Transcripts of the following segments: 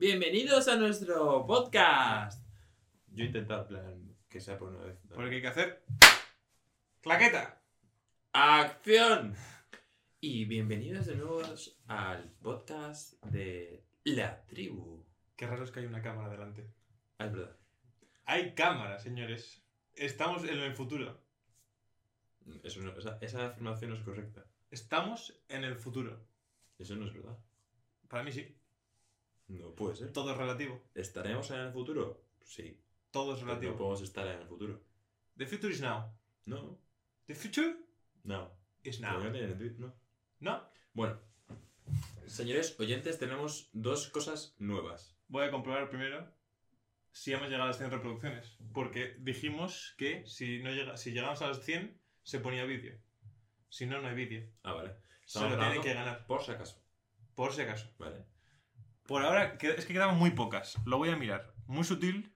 Bienvenidos a nuestro podcast. Yo he intentado, en plan, que sea por una vez. ¿no? Porque hay que hacer. ¡Claqueta! ¡Acción! Y bienvenidos de nuevo al podcast de La Tribu. Qué raro es que hay una cámara delante. Ah, es verdad. Hay cámara, señores. Estamos en el futuro. Eso no- esa, esa afirmación no es correcta. Estamos en el futuro. Eso no es verdad. Para mí sí. No puede ser. Todo es relativo. ¿Estaremos en el futuro? Sí. Todo es Pero no relativo. podemos estar en el futuro. The future is now. No. The future No. is Pero no now. tiene No. No. Bueno. Señores oyentes, tenemos dos cosas nuevas. Voy a comprobar primero si hemos llegado a las 100 reproducciones. Porque dijimos que si, no llega, si llegamos a las 100 se ponía vídeo. Si no, no hay vídeo. Ah, vale. Solo Estamos tiene que ganar. Por si acaso. Por si acaso. Vale. Por ahora, es que quedaban muy pocas. Lo voy a mirar. Muy sutil.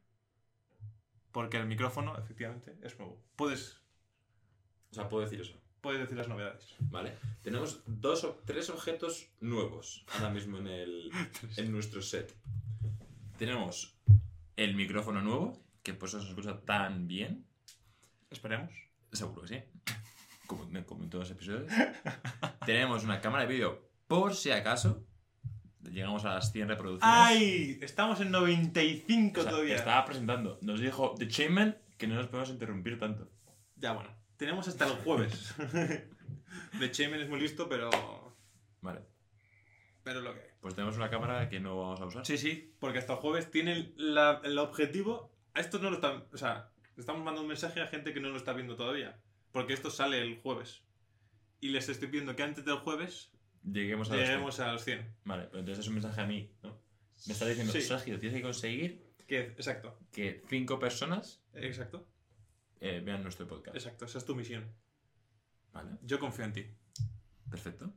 Porque el micrófono, efectivamente, es nuevo. Puedes, O sea, puedo decir eso. puedes decir las novedades. Vale. Tenemos dos o tres objetos nuevos ahora mismo en, el, en nuestro set. Tenemos el micrófono nuevo, que por eso se escucha tan bien. Esperemos. Seguro que sí. Como, como en todos los episodios. Tenemos una cámara de vídeo por si acaso. Llegamos a las 100 reproducciones. ¡Ay! Estamos en 95 O sea, todavía. Estaba presentando. Nos dijo The Chainman que no nos podemos interrumpir tanto. Ya, bueno. Tenemos hasta el jueves. The Chainman es muy listo, pero. Vale. Pero lo que hay. Pues tenemos una cámara que no vamos a usar. Sí, sí, porque hasta el jueves tiene la- el objetivo. A estos no lo están. O sea, estamos mandando un mensaje a gente que no lo está viendo todavía. Porque esto sale el jueves. Y les estoy pidiendo que antes del jueves Lleguemos a los 100. lleguemos a los 100. Vale, pero entonces es un mensaje a mí, ¿no? Me está diciendo, Sí. Sergio, tienes que conseguir Que, exacto, que cinco personas exacto, eh, vean nuestro podcast. exacto. Esa es tu misión. Vale, Yo confío en ti. perfecto.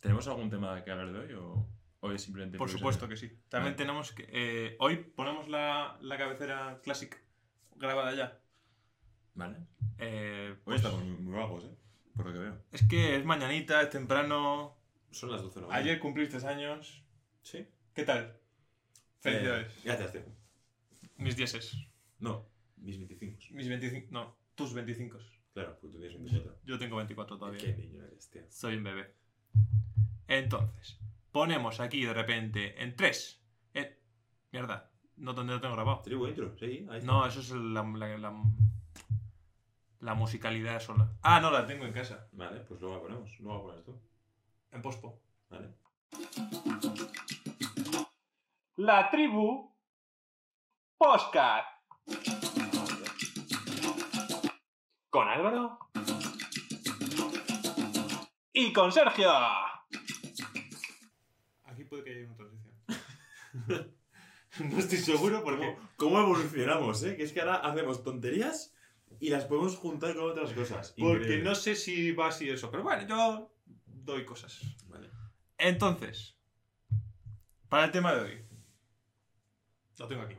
¿Tenemos algún tema que hablar de hoy o hoy es simplemente Por supuesto que sí. También Vale. tenemos que. eh, hoy ponemos la, la cabecera Classic grabada ya. Vale. Eh, Hoy pues, estamos muy, muy vagos, ¿eh? Por lo que veo. es que es mañanita, es temprano. Son las 12 de la mañana. Ayer cumpliste años. Sí. ¿Qué tal? Felicidades. Eh, gracias, tío. Mis dieces. No, mis 25. Mis 25. No, tus 25. Claro, porque tú tienes 24. Yo tengo 24 todavía. Qué niño eres, tío. Soy un bebé. Entonces, ponemos aquí de repente en 3. En... Mierda, no, no lo tengo grabado. Tribu intro, sí, ahí está. No, eso es la, la, la, la musicalidad sola. Ah, no, la tengo en casa. Vale, pues luego la ponemos. Luego la pones tú. En pospo. Vale. La tribu Postcat. Con Álvaro. Y con Sergio. Aquí puede que haya una transición. no estoy seguro porque. ¿Cómo, cómo evolucionamos, eh? Que es que ahora hacemos tonterías y las podemos juntar con otras cosas. Porque Increíble. no sé si va así eso. Pero bueno, yo doy cosas. Vale. Entonces, para el tema de hoy. Lo tengo aquí.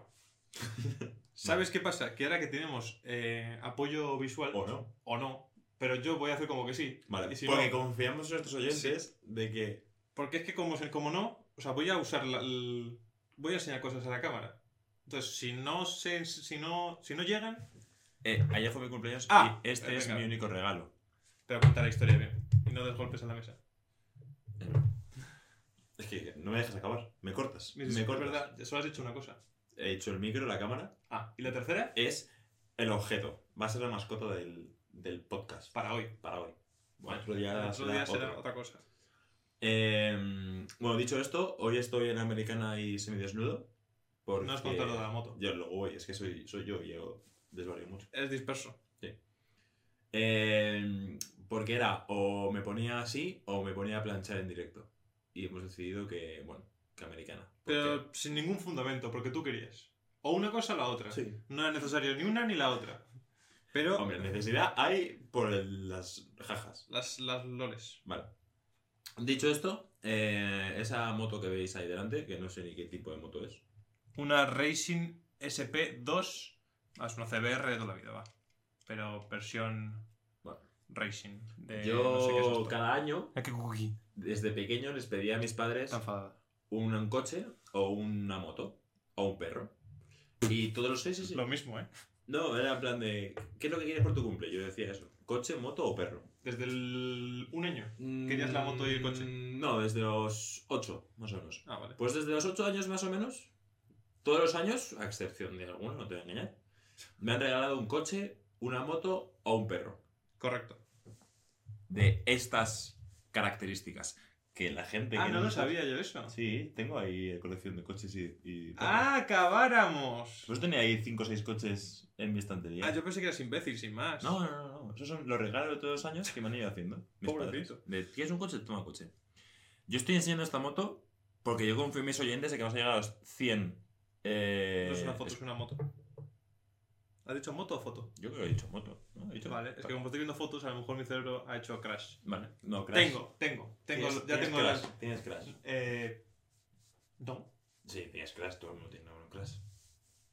¿Sabes qué pasa? Que ahora que tenemos eh, apoyo visual, ¿O no? o no, pero yo voy a hacer como que sí. Vale, Y si porque no- confiamos en nuestros oyentes de que... Porque es que como, como no, o sea, voy a usar la- voy a enseñar cosas a la cámara. Entonces, si no se, si no, si no llegan, Eh, ayer fue mi cumpleaños Ah, y este eh, es mi único regalo. pero cuenta la historia bien no des golpes en la mesa. Es que no me dejas acabar. Me cortas. Mira, me es verdad, solo has dicho una cosa. He dicho el micro, la cámara. Ah, y la tercera, Es el objeto. Va a ser la mascota del, del podcast. para hoy. Para hoy. Vale, otro día, otro será, día será otro. otra cosa. Eh, bueno, dicho esto, hoy estoy en Americana y semidesnudo. Porque... No has contado de la moto. Yo luego voy, es que soy, soy yo y yo desvarío mucho. Es disperso. Eh, porque era o me ponía así o me ponía a planchar en directo. Y hemos decidido que, bueno, que americana. Pero sin ningún fundamento, porque tú querías. O una cosa o la otra. Sí. No es necesario ni una ni la otra. Pero Hombre, necesidad hay por el- las jajas. las, las loles. Vale. Dicho esto, eh, esa moto que veis ahí delante, que no sé ni qué tipo de moto es. Una Racing SP2. Ah, Es una CBR de toda la vida, va. Pero versión. Racing. De Yo no sé qué es esto. cada año, Ah, desde pequeño, les pedía a mis padres Está enfadada. un coche o una moto o un perro. Y todos los seis... Lo mismo, ¿eh? No, era en plan de... ¿Qué es lo que quieres por tu cumple? Yo decía eso. ¿Coche, moto o perro? Desde el... un año. ¿Querías la moto y el coche? Mm, No, desde los 8, más o menos. Ah, vale. Pues desde los 8 años más o menos, todos los años, a excepción de algunos, no te voy a engañar, me han regalado un coche, una moto o un perro. Correcto. De estas características. Que la gente... Ah, que no lo sabía yo eso. Sí, tengo ahí colección de coches y... y. ¡Ah, acabáramos! Pues tenía ahí 5 o 6 coches en mi estantería. Ah, yo pensé que eras imbécil, sin más. No, no, no, no. Esos son los regalos de todos los años que me han ido haciendo. mis Pobrecito. padres. De, ¿Quieres un coche? Toma coche. Yo estoy enseñando esta moto porque yo confío en mis oyentes de que vamos a llegar a los 100. Eh, No es una foto, es una moto. ¿Has dicho moto o foto? Yo creo que he dicho moto. ¿no? He dicho Vale, es que como estoy viendo fotos, a lo mejor mi cerebro ha hecho crash. Vale, no, Crash. Tengo, tengo, tengo, Tienes- ya tienes tengo Crash, las. Tienes Crash. Eh. No. Sí, tienes Crash, todo el mundo tiene un Crash.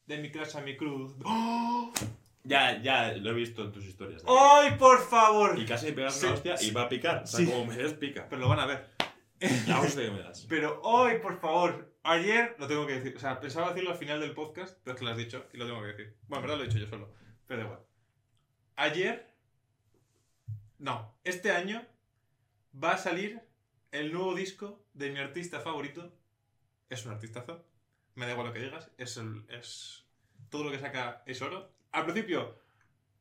De mi crash a mi cruz. ¡Oh! Ya, ya, lo he visto en tus historias. ¡Ay, por favor! Y casi pegas Sí, una hostia y va a picar. O sea, Sí. como me des, pica. Pero lo van a ver. La hostia que me das. Pero hoy, por favor, ayer lo tengo que decir. O sea, pensaba decirlo al final del podcast, pero es que lo has dicho y lo tengo que decir. Bueno, en verdad lo he dicho yo solo, pero da igual. Ayer, no, este año va a salir el nuevo disco de mi artista favorito. Es un artistazo, me da igual lo que digas, es, el- es todo lo que saca es oro. Al principio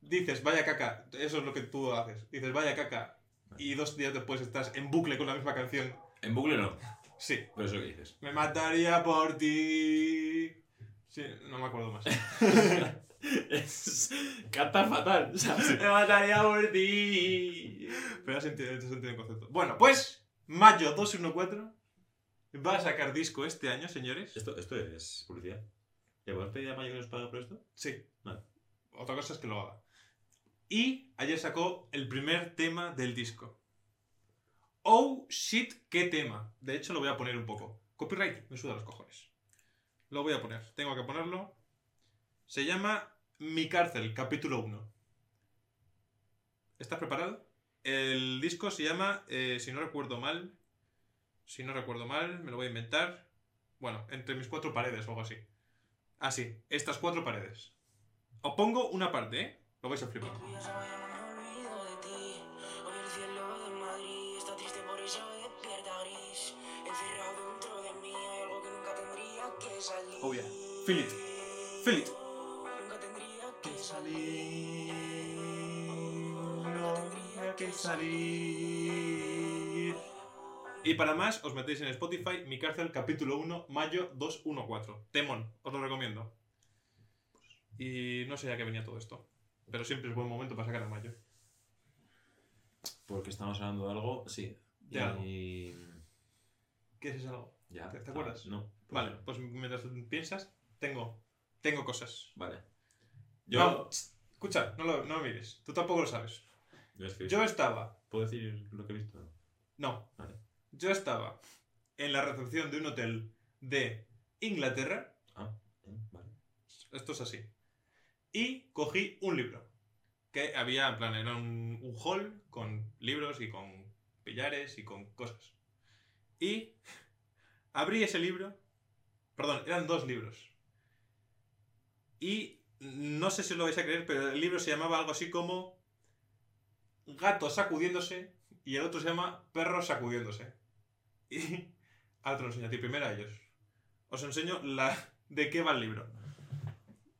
dices, vaya caca, eso es lo que tú haces. Dices, vaya caca, y dos días después estás en bucle con la misma canción. En bucle no. Sí, Por eso que dices. me mataría por ti. Sí, no me acuerdo más. es. Canta fatal. Me mataría por ti. Pero ya se entiende, se entiende el concepto. Bueno, pues, mayo 214 va a sacar disco este año, señores. Esto, esto es publicidad. ¿Le podemos pedir a Mayo que nos pague por esto? Sí. Vale. Otra cosa es que lo haga. Y ayer sacó el primer tema del disco. Oh shit, qué tema. De hecho, lo voy a poner un poco. Copyright, me suda los cojones. Lo voy a poner. Tengo que ponerlo. Se llama Mi cárcel, capítulo 1. ¿Estás preparado? El disco se llama, eh, si no recuerdo mal, si no recuerdo mal, me lo voy a inventar. Bueno, entre mis cuatro paredes o algo así. Así, estas cuatro paredes. Os pongo una parte, ¿eh? Lo vais a flipar. Salir. Oh, yeah. Feel it. Feel it. Tendría que No hay que salir. Y para más, os metéis en Spotify, Mi Cárcel, capítulo 1, mayo 214. Temón, os lo recomiendo. Y no sé a qué venía todo esto. Pero siempre es buen momento para sacar a mayo. Porque estamos hablando de algo, sí. De algo. ¿Qué es ese algo? Ya. ¿Te- te acuerdas? No. Vale, pues mientras piensas, tengo, tengo cosas. Vale. Yo... Yo. escucha, no lo, no lo mires. Tú tampoco lo sabes. Yo, es que- Yo estaba ¿Puedo decir lo que he visto? No. Vale. Yo estaba en la recepción de un hotel de Inglaterra. Ah, eh, vale. Esto es así. Y cogí un libro. Que había, en plan, era un, un hall con libros y con pillares y con cosas. Y abrí ese libro. Perdón, eran dos libros. Y no sé si lo vais a creer, pero el libro se llamaba algo así como Gato sacudiéndose y el otro se llama Perro sacudiéndose. Y ahora te lo enseño a ti, primero a ellos. Os enseño la de qué va el libro.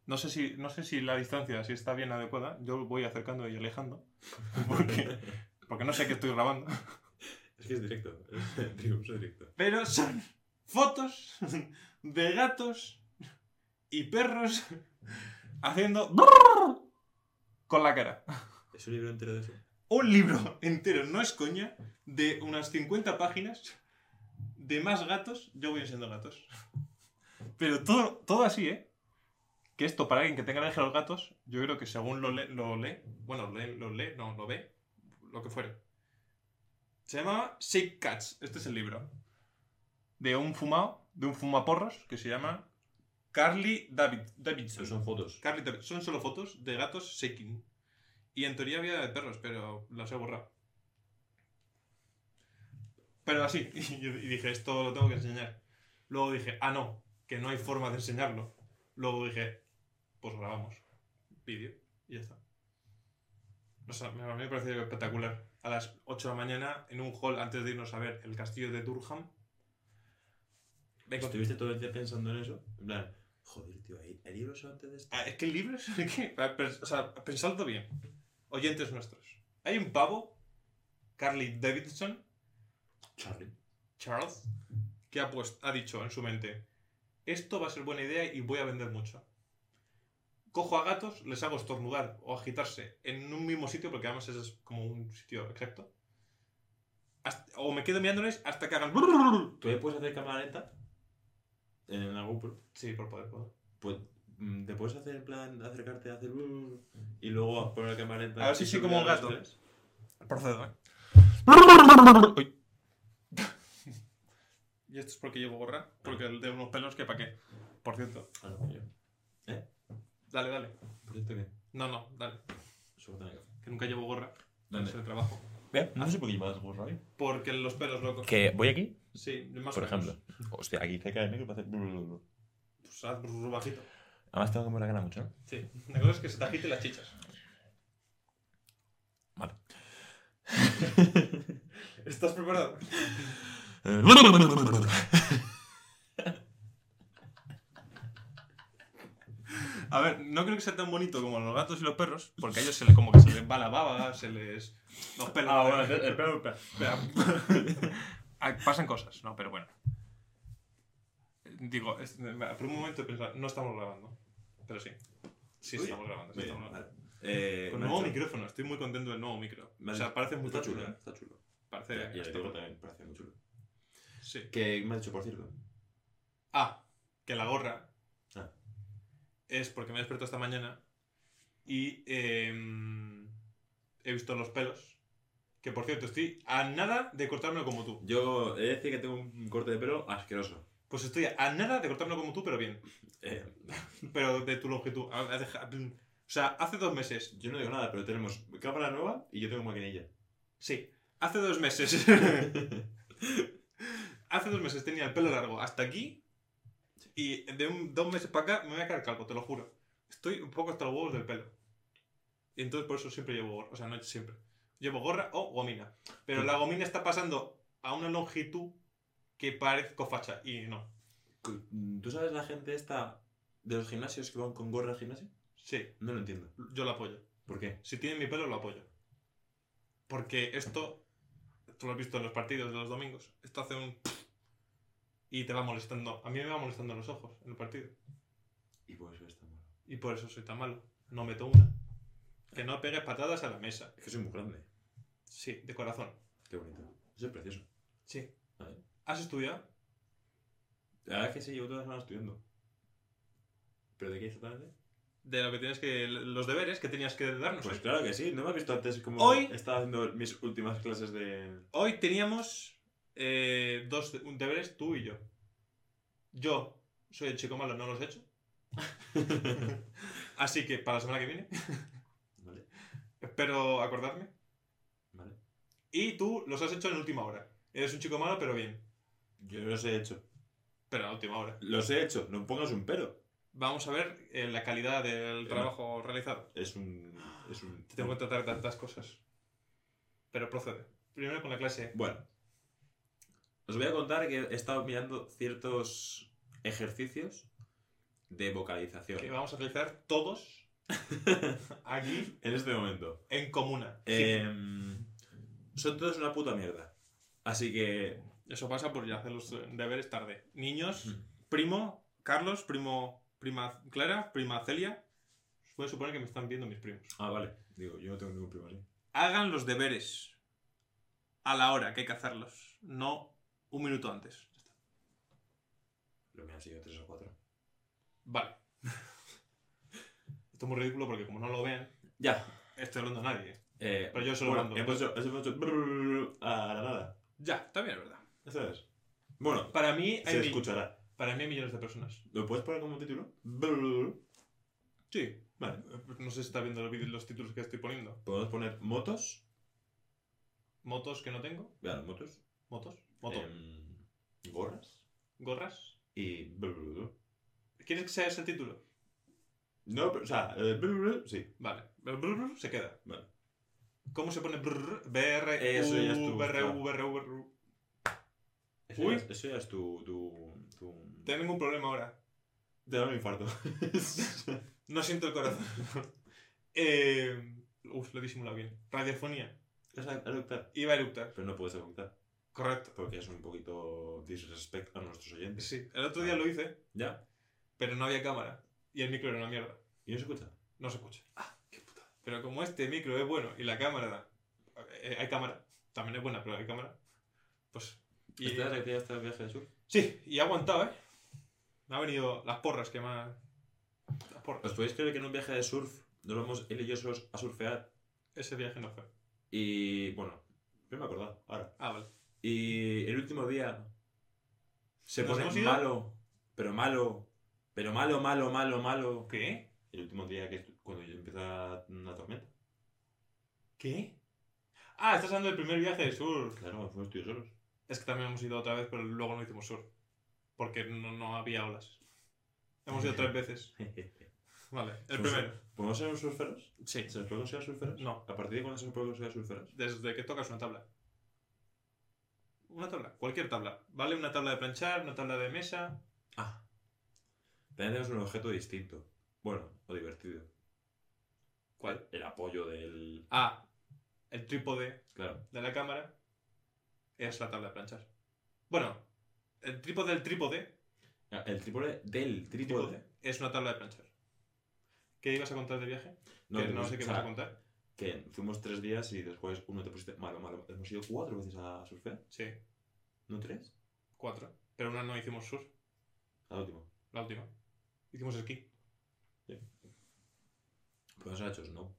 No sé si, no sé si la distancia si está bien adecuada. Yo voy acercando y alejando. Porque, porque no sé qué estoy grabando. Es que es directo. Es directo. Pero son fotos de gatos y perros haciendo con la cara. ¿Es un libro entero de eso? Un libro entero, no es coña, de unas 50 páginas de más gatos. Yo voy enseñando gatos. Pero todo, todo así, ¿eh? Que esto, para alguien que tenga alergia a los gatos, yo creo que según lo lee, lo lee bueno, lo lee, lo lee, no, lo ve, lo que fuere. Se llama Shake Cats. Este es el libro. De un fumado, de un fumaporros, que se llama Carly David, Davidson. Son fotos. Carly David- Son solo fotos de gatos shaking. Y en teoría había de perros, pero las he borrado. Pero así, y, y dije, esto lo tengo que enseñar. Luego dije, ah, no, que no hay forma de enseñarlo. Luego dije, pues grabamos vídeo y ya está. O sea, me- a mí me pareció espectacular. A las 8 de la mañana, en un hall, antes de irnos a ver el castillo de Durham. Encont- ¿Estuviste todo el día pensando en eso? En plan, joder, tío, ¿hay, hay libros antes de esto? Ah, Es que libros, O sea, pensadlo bien. Oyentes nuestros. Hay un pavo, Carly Davidson, Charlie. Charles, que ha, puesto, ha dicho en su mente, esto va a ser buena idea y voy a vender mucho. Cojo a gatos, les hago estornudar o agitarse en un mismo sitio, porque además ese es como un sitio exacto. Hasta- o me quedo mirándoles hasta que hagan... ¿Tú ahí puedes hacer cámara lenta? En la GoPro. Sí, por poder, puedo. Pues mm, te puedes hacer en plan acercarte a hacer y luego poner cámara lenta. A ver si subir como un gato. Procedo, ¿eh? Uy. y esto es porque llevo gorra, porque el de unos pelos que para qué. Por cierto. Ah, no, yo. Dale, dale. Por cierto que. No, no, dale. Que nunca llevo gorra. ¿Dónde? Es el trabajo. No sé por qué llevas gorra hoy. Porque los pelos locos. Que voy aquí, Sí, más por o menos. ejemplo. Hostia, aquí cerca de mí que parece. Pues haz brrr bajito. Además tengo que mover la cara mucho, ¿no? Sí. La cosa es que se te agiten las chichas. Vale. ¿Estás preparado? A ver, no creo que sea tan bonito como los gatos y los perros, porque a ellos se les, como que se les va la baba, se les... Los pelos... Ah, espera, espera. Espera. Pasan cosas, no, pero bueno. Digo, es- por un momento he pensado, no estamos grabando, pero sí. Sí, Uy, estamos grabando. sí Bien, estamos grabando. Eh, Con nuevo micrófono, estoy muy contento del nuevo micro. me O sea, parece muy Está chulo, chulo, ¿eh? Está chulo. Parece... Ya, ya te está digo bueno. también, parece muy chulo. Sí. ¿Qué me ha dicho, por cierto? Ah, que la gorra Ah. es porque me he despertado esta mañana y em, he visto los pelos. Que por cierto, estoy a nada de cortármelo como tú. Yo he de decir que tengo un corte de pelo asqueroso. Pues estoy a nada de cortármelo como tú, pero bien. Eh, Pero de tu longitud. A- a deja- O sea, hace dos meses. yo no digo nada, pero tenemos cámara nueva y yo tengo maquinilla. Sí, hace dos meses. hace dos meses tenía el pelo largo hasta aquí. Y de un, dos meses para acá me voy a quedar calvo, te lo juro. Estoy un poco hasta los huevos del pelo. Y entonces por eso siempre llevo gorra. O sea, no siempre. Llevo gorra o gomina. Pero la gomina está pasando a una longitud que parezco facha. Y no. ¿Tú sabes la gente esta de los gimnasios que van con gorra al gimnasio? Sí, No lo entiendo. yo lo apoyo. ¿Por qué? Si tiene mi pelo, lo apoyo. Porque esto, tú lo has visto en los partidos de los domingos, esto hace un... Y te va molestando. A mí me va molestando los ojos en el partido. Y por eso es tan malo. Y por eso soy tan malo. No meto una. Que no pegues patadas a la mesa. Es que soy muy grande. Sí, de corazón. Qué bonito. Eso es precioso. Sí. ¿Has estudiado? La verdad es que sí, llevo toda la semana estudiando. ¿Pero de qué exactamente? De lo que tienes que... Los deberes que tenías que darnos. Pues hoy. claro que sí. ¿No me has visto antes como Hoy- estaba haciendo mis últimas clases de... Hoy teníamos eh, dos deberes, tú y yo. Yo soy el chico malo, no los he hecho. Así que para la semana que viene, Vale, espero acordarme. Y tú los has hecho en última hora. Eres un chico malo, pero bien. Yo los he hecho. Pero a última hora. Los he hecho. No pongas un pero. Vamos a ver eh, la calidad del Eh, trabajo realizado. Es un... Es un... Te tengo que tratar tantas cosas. Pero procede. Primero con la clase. Bueno, os voy a contar que he estado mirando ciertos ejercicios de vocalización Que vamos a realizar todos aquí en este momento. en comuna. Em, son todos una puta mierda. Así que. Eso pasa por ya hacer los deberes tarde. Niños, primo Carlos, primo prima Clara, prima Celia. Puede suponer que me están viendo mis primos. Ah, vale. Digo, yo no tengo ningún primo así. Hagan los deberes a la hora que hay que hacerlos, no un minuto antes. Ya está. Lo me han sido tres o cuatro. Vale. Esto es muy ridículo porque como no lo vean, Ya. estoy hablando a nadie. Eh, Pero yo solo bueno, mando. hemos hecho, hemos hecho brrrr a la nada. Ya, bien, es verdad. Eso es. Bueno, Para mí hay, se mi- escuchará. para mí hay millones de personas. ¿Lo puedes poner como título? Brrrr. Sí. Vale. No sé si está viendo los títulos que estoy poniendo. Podemos poner motos. Motos que no tengo. Vean, motos. Motos. Moto. Em, gorras. Gorras. y... blu. ¿Quieres que sea ese el título? No, pero, o sea, eh, sí. Vale. Brr, se queda. Vale. ¿Cómo se pone brr? BR, Eso ya es tu- BR, BR, BR. Eso, Uy. Ya, eso ya es tu... tu, tu... Tengo ningún problema ahora. Te da un infarto. No siento el corazón. eh, uf, lo he disimulado bien. Radiofonía. es a eructar. Iba a eructar. Pero no puedes eructar. Correcto. Porque es un poquito disrespect a nuestros oyentes. Sí. El otro día lo hice, ¿Ya? pero no había cámara. Y el micro era una mierda. ¿Y no se escucha? No se escucha. Ah. Pero como este micro es bueno y la cámara... eh, hay cámara. También es buena, pero hay cámara. Pues... Y, ¿Este es el que ya está el viaje de sur? sí, y ha aguantado, ¿eh? Me ha venido las porras que más... Las porras. ¿Os podéis creer que en un viaje de surf nos vamos él y yo solos a surfear? Ese viaje no fue. Y bueno, no me he acordado, ahora. Ah, vale. Y el último día se ¿Nos pone malo, pero malo, pero malo, malo, malo, malo. ¿Qué? El último día que cuando empieza una tormenta. ¿Qué? Ah, estás hablando del primer viaje de sur. Claro, fuimos yo solos. Es que también hemos ido otra vez, pero luego no hicimos sur. Porque no, no había olas. Hemos ido tres veces. Vale, el primero. ¿Podemos ser surferos? Sí. ¿Se nos puede considerar surferos? No. ¿A partir de cuándo se nos puede considerar surferos? Desde que tocas una tabla. Una tabla, cualquier tabla. ¿Vale? Una tabla de planchar, una tabla de mesa. Ah. También tenemos un objeto distinto. Bueno, o divertido. ¿Cuál? El apoyo del... Ah, el trípode Claro. de la cámara es la tabla de planchar. Bueno, el trípode del trípode, El trípode del trípode. trípode es una tabla de planchar. ¿Qué ibas a contar de viaje? que no sé qué o vas sea, a contar. Que fuimos tres días y después uno te pusiste malo, malo. Hemos ido cuatro veces a surfear, Sí, ¿no tres? cuatro. Pero una no hicimos sur, La última. la última. Hicimos esquí. Pues nos ha hecho snow.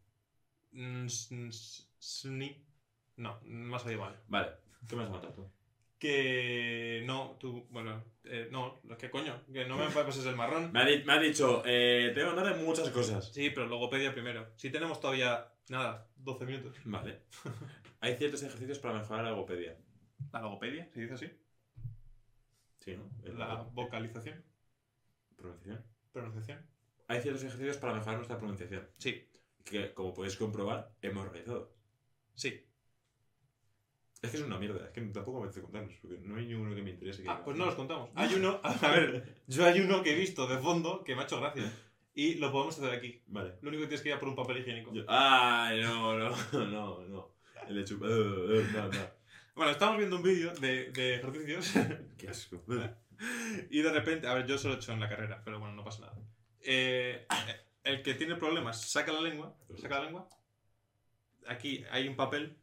Mm, s- Sni. No, más allá mal. Vale, ¿qué me has matado tú? Que no, tú, bueno, eh, no, ¿qué coño? Que no me pases el marrón. Me ha, di- me ha dicho, eh, tengo nada de muchas cosas. Sí, pero logopedia primero. Si tenemos todavía, nada, 12 minutos. Vale. Hay ciertos ejercicios para mejorar la logopedia. ¿La logopedia? ¿Se dice así? Sí, ¿no? El- La vocalización, pronunciación. pronunciación. Hay ciertos ejercicios para mejorar nuestra pronunciación. Sí, Que, como podéis comprobar, hemos realizado. sí. Es que es una mierda, es que tampoco me hace contarnos, porque no hay ninguno que me interese. Que Ah, pues no los contamos. Hay uno, a ver, yo hay uno que he visto de fondo que me ha hecho gracia. Y lo podemos hacer aquí. Vale. Lo único que tienes que ir a por un papel higiénico. Yo- Ay, no, no, no, no. El de chupa. eh, no, no. Bueno, estamos viendo un vídeo de, de ejercicios Qué asco. y de repente, a ver, yo solo he hecho en la carrera, pero bueno, no pasa nada. Eh, el que tiene problemas saca la lengua, saca la lengua. Aquí hay un papel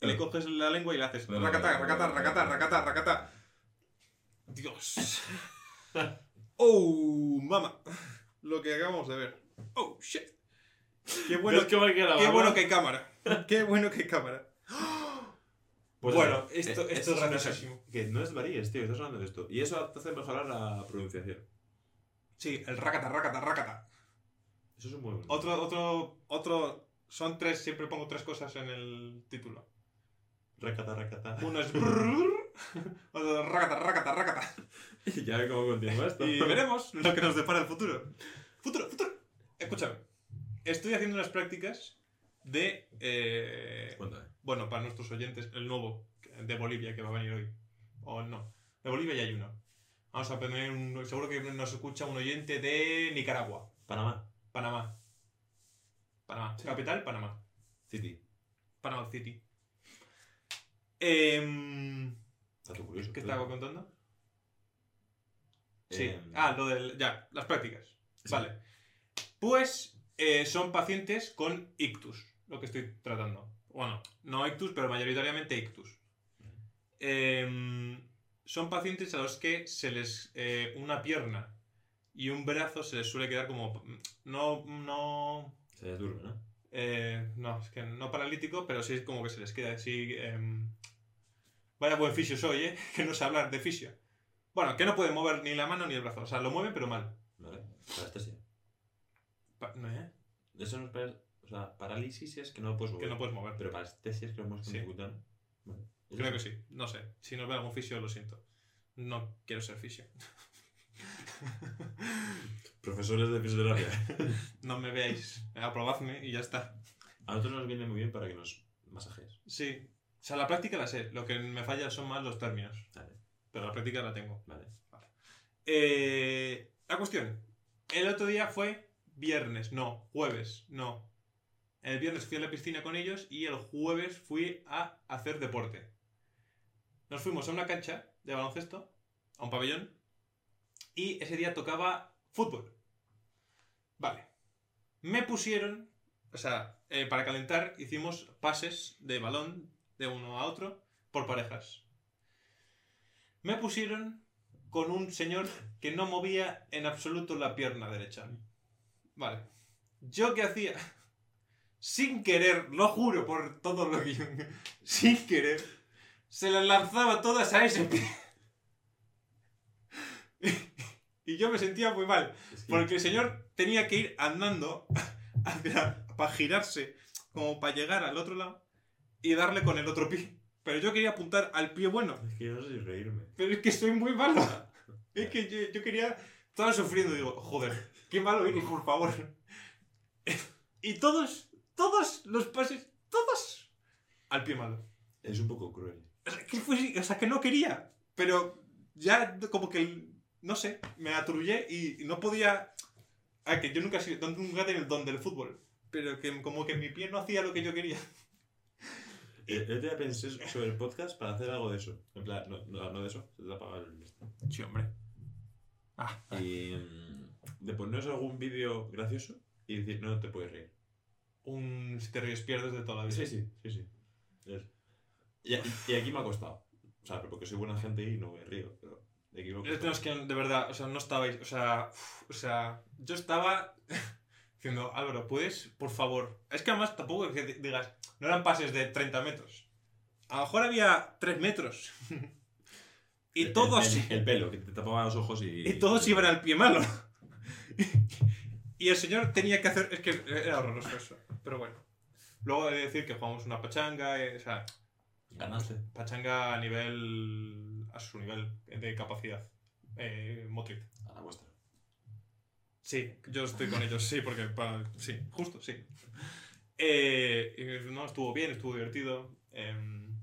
y le coges la lengua y le haces racata, racata, racata, racata, racata. Dios. Oh, mama. Lo que acabamos de ver. Oh, shit. Qué bueno, ¿Ves cómo hay que qué bueno que hay cámara. Qué bueno que hay cámara. Pues bueno, eso, esto, eh, esto es cosa Que no es varíes, tío, estás hablando de esto. Y eso te hace mejorar la pronunciación. Sí, el racata, racata, racata. Eso es un buen. Otro, otro, otro. Son tres, siempre pongo tres cosas en el título. Racata, racata. Uno es. brrrr, Otro es racata, racata, racata. Y ya ve cómo continúa esto. Y veremos lo que nos depara el futuro. Futuro, futuro. Escúchame. Estoy haciendo unas prácticas de. eh, Cuéntame. bueno, para nuestros oyentes, el nuevo de Bolivia que va a venir hoy. O no. De Bolivia ya hay uno. Vamos a poner un. Seguro que nos escucha un oyente de Nicaragua. Panamá. Panamá. Panamá. Capital, Panamá. City. Panama City. Em, Dato curioso. ¿Qué estaba contando? Sí. Em, Ah, lo del. Ya, las prácticas. Sí. Vale. Pues eh, son pacientes con ictus, lo que estoy tratando. Bueno, no ictus, pero mayoritariamente ictus. Em, son pacientes a los que se les. eh, una pierna y un brazo se les suele quedar como. No. No. Se les ¿no? Eh, no, es que no paralítico, pero sí es como que se les queda así. em, Vaya buen fisio soy, ¿eh? Que no sé hablar de fisio. Bueno, que no puede mover ni la mano ni el brazo. O sea, lo mueve, pero mal. Vale. Parestesia. Pa- ¿no, eh? Eso no es para... O sea, parálisis es que no puedes mover. Que no puedes mover. Pero parestesia es que lo hemos Sí. Vale. Creo que sí. No sé. Si nos ve algún fisio, lo siento. No quiero ser fisio. Profesores de fisioterapia. No me veáis, aprobadme y ya está. A nosotros nos viene muy bien para que nos masajes. Sí. O sea, la práctica la sé. Lo que me falla son más los términos. Vale, Pero la práctica la tengo. vale. Eh, la cuestión. El otro día fue viernes, no, jueves, no. El viernes fui a la piscina con ellos y el jueves fui a hacer deporte. Nos fuimos a una cancha de baloncesto, a un pabellón, y ese día tocaba fútbol. Vale. Me pusieron, o sea, eh, para calentar hicimos pases de balón de uno a otro por parejas. Me pusieron con un señor que no movía en absoluto la pierna derecha. Vale. ¿Yo qué hacía? Sin querer, lo juro por todo lo que. Sin querer, se las lanzaba todas a ese pie. Y yo me sentía muy mal. Es que- Porque el señor tenía que ir andando hacia, para girarse, como para llegar al otro lado y darle con el otro pie. Pero yo quería apuntar al pie bueno. Es que yo no sé si reírme. Pero es que soy muy malo. Es que yo, yo quería. Estaba sufriendo. Digo, joder, qué malo eres, por favor. Y todos, todos los pases, todos al pie malo. Es un poco cruel. Que, fue- o sea, que no quería. Pero ya como que, no sé, me atrullé y no podía... Ah, que yo nunca he sido, nunca tenido el don del fútbol. Pero que como que mi pie no hacía lo que yo quería. Eh, El otro día pensé sobre el podcast para hacer algo de eso. En plan, no, no, no de eso, se te apaga el... Sí, hombre. Ah, Y mm, de ponernos algún vídeo gracioso y decir, no te puedes reír. un si te ríes pierdes de toda la vida. Sí, sí, sí, sí. Es- Y, y aquí me ha costado. O sea, porque soy buena gente y no me río, pero de aquí me ha no, es que de verdad, o sea, no estabais, o sea, uf, o sea, yo estaba diciendo, Álvaro, ¿puedes, por favor? Es que además tampoco que di- digas, no eran pases de 30 metros. A lo mejor había 3 metros. y El- todos, El, el pelo, que te tapaba los ojos y... y todos iban al pie malo. y el señor tenía que hacer, es que era horroroso eso, pero bueno. Luego he de decir que jugamos una pachanga, eh, o sea, Ganaste. pachanga a nivel, a su nivel de capacidad eh, motriz. A la vuestra. Sí, yo estoy con ellos, sí, porque para... Sí, justo, sí. Eh, no, estuvo bien, estuvo divertido. em,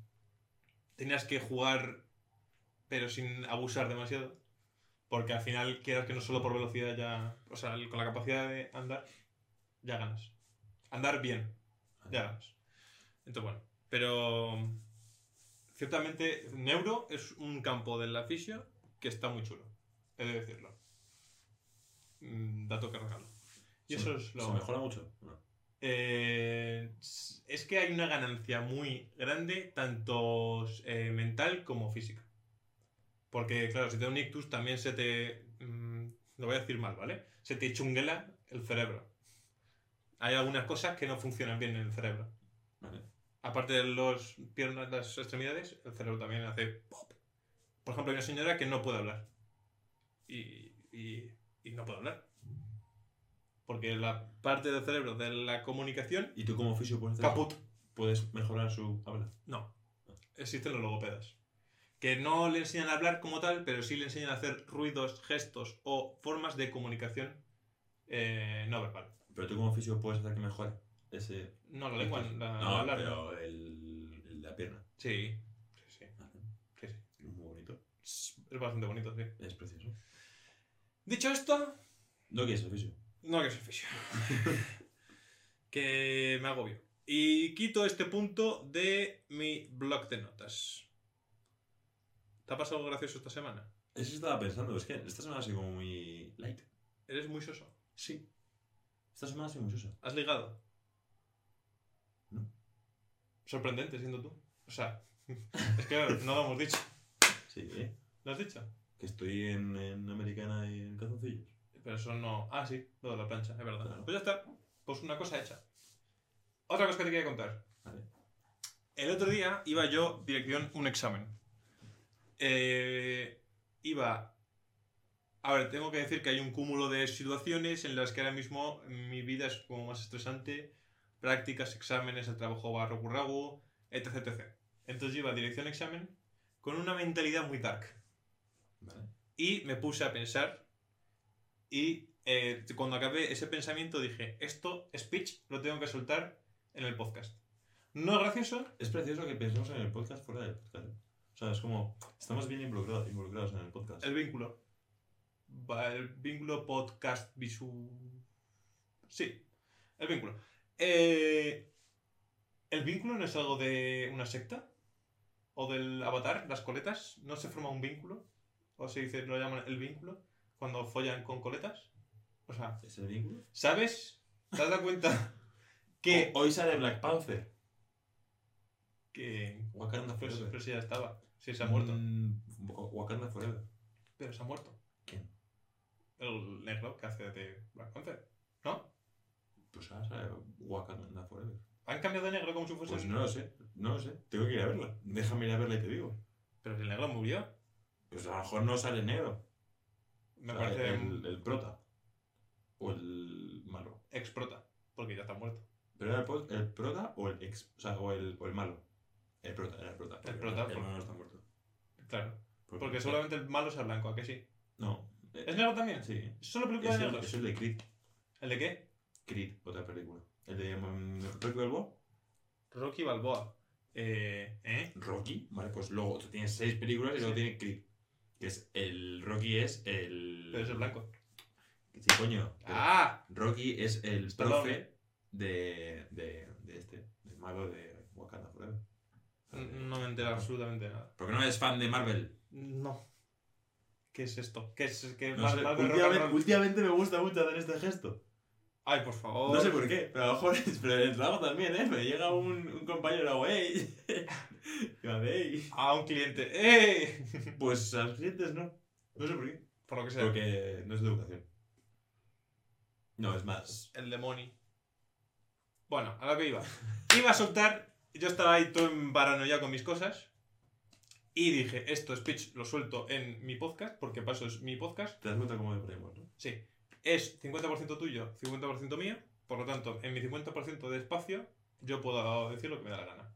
tenías que jugar, pero sin abusar demasiado. Porque al final, quieras que no solo por velocidad ya... O sea, con la capacidad de andar, ya ganas. Andar bien, ya ganas. Entonces, bueno. Pero... Ciertamente, Neuro es un campo del fisio que está muy chulo. He de decirlo. Mm, dato que regalo. Y ¿Se- eso es lo... ¿Se mejora mucho? No. Eh, es que hay una ganancia muy grande, tanto eh, mental como física. Porque, claro, si te da un ictus, también se te. mm, lo voy a decir mal, ¿vale? Se te chunguela el cerebro. Hay algunas cosas que no funcionan bien en el cerebro. Vale. Aparte de los piernas, las extremidades, el cerebro también hace pop. Por ejemplo, hay una señora que no puede hablar. Y, y, y no puede hablar. Porque la parte del cerebro de la comunicación, ¿Y tú como fisio puedes hacer caput. ¿Puedes mejorar su habla? No. Existen los logopedas. Que no le enseñan a hablar como tal, pero sí le enseñan a hacer ruidos, gestos o formas de comunicación eh, no verbal. Pero tú como fisio puedes hacer que mejore ese... No, la lengua, la, no, pero el, la pierna. Sí. Sí, sí. Vale. sí, sí. Muy bonito. Es es bastante bonito, sí. Es precioso. Dicho esto, No quieres ser fisio. no que soy fisio. que me agobio. Y quito este punto de mi blog de notas. ¿Te ha pasado algo gracioso esta semana? Eso estaba pensando, es que esta semana ha sido como muy light. ¿Eres muy soso? Sí. Esta semana ha sido muy sosa. ¿Has ligado? Sorprendente siendo tú. O sea, es que no lo hemos dicho. Sí, ¿eh? ¿Lo has dicho? Que estoy en, en Americana y en calzoncillos. Pero eso no. Ah, sí, lo de la plancha, es verdad. Claro. Pues ya está. Pues una cosa hecha. Otra cosa que te quería contar. Vale. El otro día iba yo dirección un examen. Eh, iba. A ver, tengo que decir que hay un cúmulo de situaciones en las que ahora mismo mi vida es como más estresante. Prácticas, exámenes, el trabajo recurrago, etc, etc. Entonces yo iba a dirección examen con una mentalidad muy dark. Vale. Y me puse a pensar Y eh, cuando acabé ese pensamiento dije, esto, speech, lo tengo que soltar en el podcast. No es gracioso, Es precioso que pensemos en el podcast fuera del podcast. O sea, es como. Estamos bien involucrados, involucrados en el podcast. el vínculo. El vínculo podcast visu... Sí, el vínculo. Eh, ¿El vínculo no es algo de una secta? ¿O del avatar, las coletas? ¿No se forma un vínculo? ¿O se dice, lo llaman el vínculo? Cuando follan con coletas. O sea, ¿Es el vínculo? ¿sabes? ¿Te has dado cuenta que... Hoy sale Black Panther. que Wakanda pero, Forever. pero si ya estaba. Sí, se ha muerto. Mm, Wakanda Forever. Pero se ha muerto. ¿Quién? El negro que hace de Black Panther. ¿No? Pues ahora sale Wakanda Forever. ¿Han cambiado de negro como si fuese... Pues no lo sé, no lo sé. Tengo que ir a verla. Déjame ir a verla y te digo. Pero si el negro murió. Pues a lo mejor no sale negro. Me O sea, parece El, el prota. O el malo. ex prota. Porque ya está muerto. ¿Pero era el, el prota o el ex? O sea, o el, o el malo. El prota, era el prota. porque prota, El por- malo no está muerto. Claro. Porque seguramente el malo sea blanco, ¿a que sí? No. ¿Es negro también? Sí. ¿Es solo película Es de el, negros? es el de Creed. ¿El de qué? Creed, otra película. El de um, Rocky Balboa. Rocky Balboa. Eh, ¿Eh? Rocky, vale, pues luego tú tienes seis películas y luego Sí. tiene Creed. Que es el. Rocky es el. Pero es el blanco. Sí, coño. ¡Ah! Rocky es el profe de, de, de este, del mago de Wakanda Forever. No me entero absolutamente nada. ¿Por qué no eres fan de Marvel? No. ¿Qué es esto? ¿Qué es? ¿Qué No Mar- sé, Marvel Rock and últimamente, últimamente me gusta mucho hacer este gesto. Ay, por favor. No sé por qué, pero a lo mejor es, pero el trabajo también, ¿eh? Me llega un, un compañero hago, ¡ey! ¡ey! A un cliente. ¡Eh! Pues a los clientes no. No sé por qué. Por lo que sea. Porque no es de educación. No, es más. El demonio. Bueno, a lo que iba. Iba a soltar. Yo estaba ahí todo en paranoia con mis cosas. Y dije, esto speech lo suelto en mi podcast, porque paso es mi podcast. Te das cuenta cómo deponemos, ¿no? Sí. Es 50% tuyo, 50% mío. Por lo tanto, en mi 50% de espacio, yo puedo decir lo que me da la gana.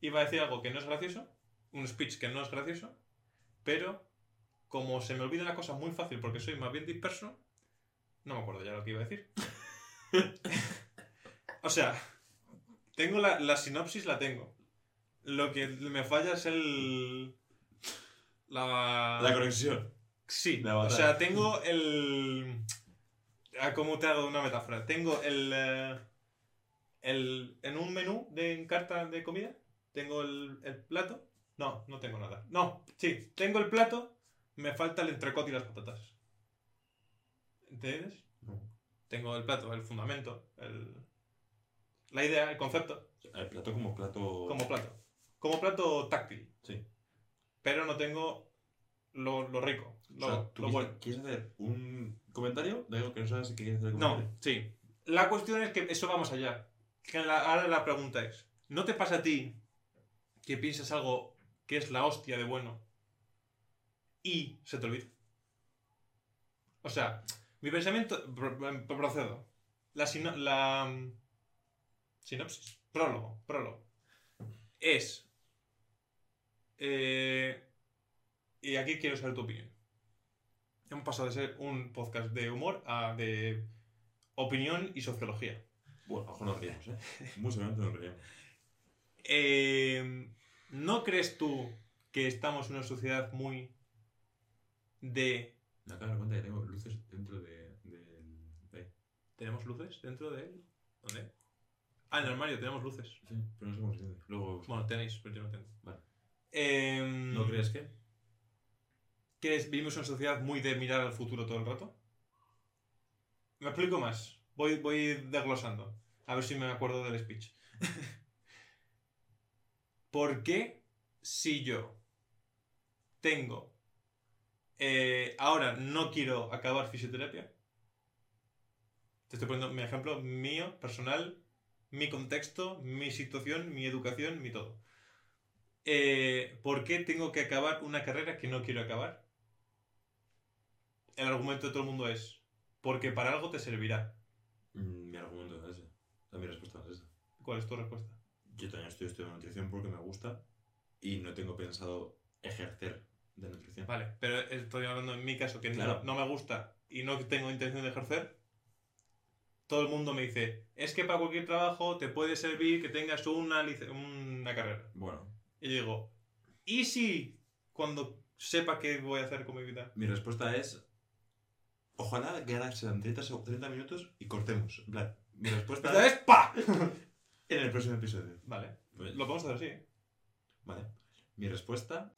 Iba a decir algo que no es gracioso, un speech que no es gracioso, pero como se me olvida una cosa muy fácil porque soy más bien disperso, no me acuerdo ya lo que iba a decir. o sea, tengo la, la sinopsis, la tengo. Lo que me falla es el... La... La conexión. Sí, La o sea, tengo el... ¿Cómo te hago una metáfora? Tengo el, eh, el... En un menú de en carta de comida, tengo el, el plato. No, no tengo nada. No, sí, tengo el plato, me falta el entrecot y las patatas. ¿Entiendes? No. Tengo el plato, el fundamento, el... La idea, el concepto, El plato como plato. como plato. Como plato táctil. Sí. Pero no tengo lo, lo rico, O lo, sea, ¿tú lo bueno. quieres hacer un comentario de algo que no sabes qué quieres hacer No, comentario? sí. La cuestión es que eso va más allá. Que la- ahora la pregunta es, ¿no te pasa a ti que piensas algo que es la hostia de bueno y se te olvida? O sea, mi pensamiento... pro- pro- Procedo. La, sino- la mm, sinopsis. Prólogo. Prólogo. Es... eh, y aquí quiero saber tu opinión. Hemos pasado de ser un podcast de humor a de opinión y sociología. Bueno, a nos reímos, ¿eh? Muy seguramente nos reímos. Eh, ¿No crees tú que estamos en una sociedad muy de... Me acabo de dar cuenta que tengo luces dentro de, de- ¿Tenemos luces dentro de él? ¿Dónde? Ah, en el armario tenemos luces. Sí, pero no sé cómo se. Luego. Bueno, tenéis, pero yo no tengo. Vale. Em, ¿No crees que? Que es- vivimos en una sociedad muy de mirar al futuro todo el rato? Me explico más. Voy, voy desglosando. A ver si me acuerdo del speech. ¿Por qué si yo tengo... eh, ahora no quiero acabar fisioterapia? Te estoy poniendo mi ejemplo mío, personal, mi contexto, mi situación, mi educación, mi todo. Eh, ¿Por qué tengo que acabar una carrera que no quiero acabar? El argumento de todo el mundo es, porque para algo te servirá. Mm, Mi argumento es ese. O sea, mi respuesta es esa. ¿Cuál es tu respuesta? Yo también estoy estudiando nutrición porque me gusta y no tengo pensado ejercer de nutrición. Vale, pero estoy hablando en mi caso, que no- Claro. no, me gusta y no tengo intención de ejercer. Todo el mundo me dice, es que para cualquier trabajo te puede servir que tengas una, lic- una carrera. Bueno, Y digo, ¿y si cuando sepa qué voy a hacer con mi vida? Mi respuesta es. Ojalá que ahora sean 30, seg- 30 minutos y cortemos. En plan, mi respuesta Esta es. ¡pa! En el próximo episodio. Vale, pues, lo podemos hacer así. ¿eh? Vale. Mi respuesta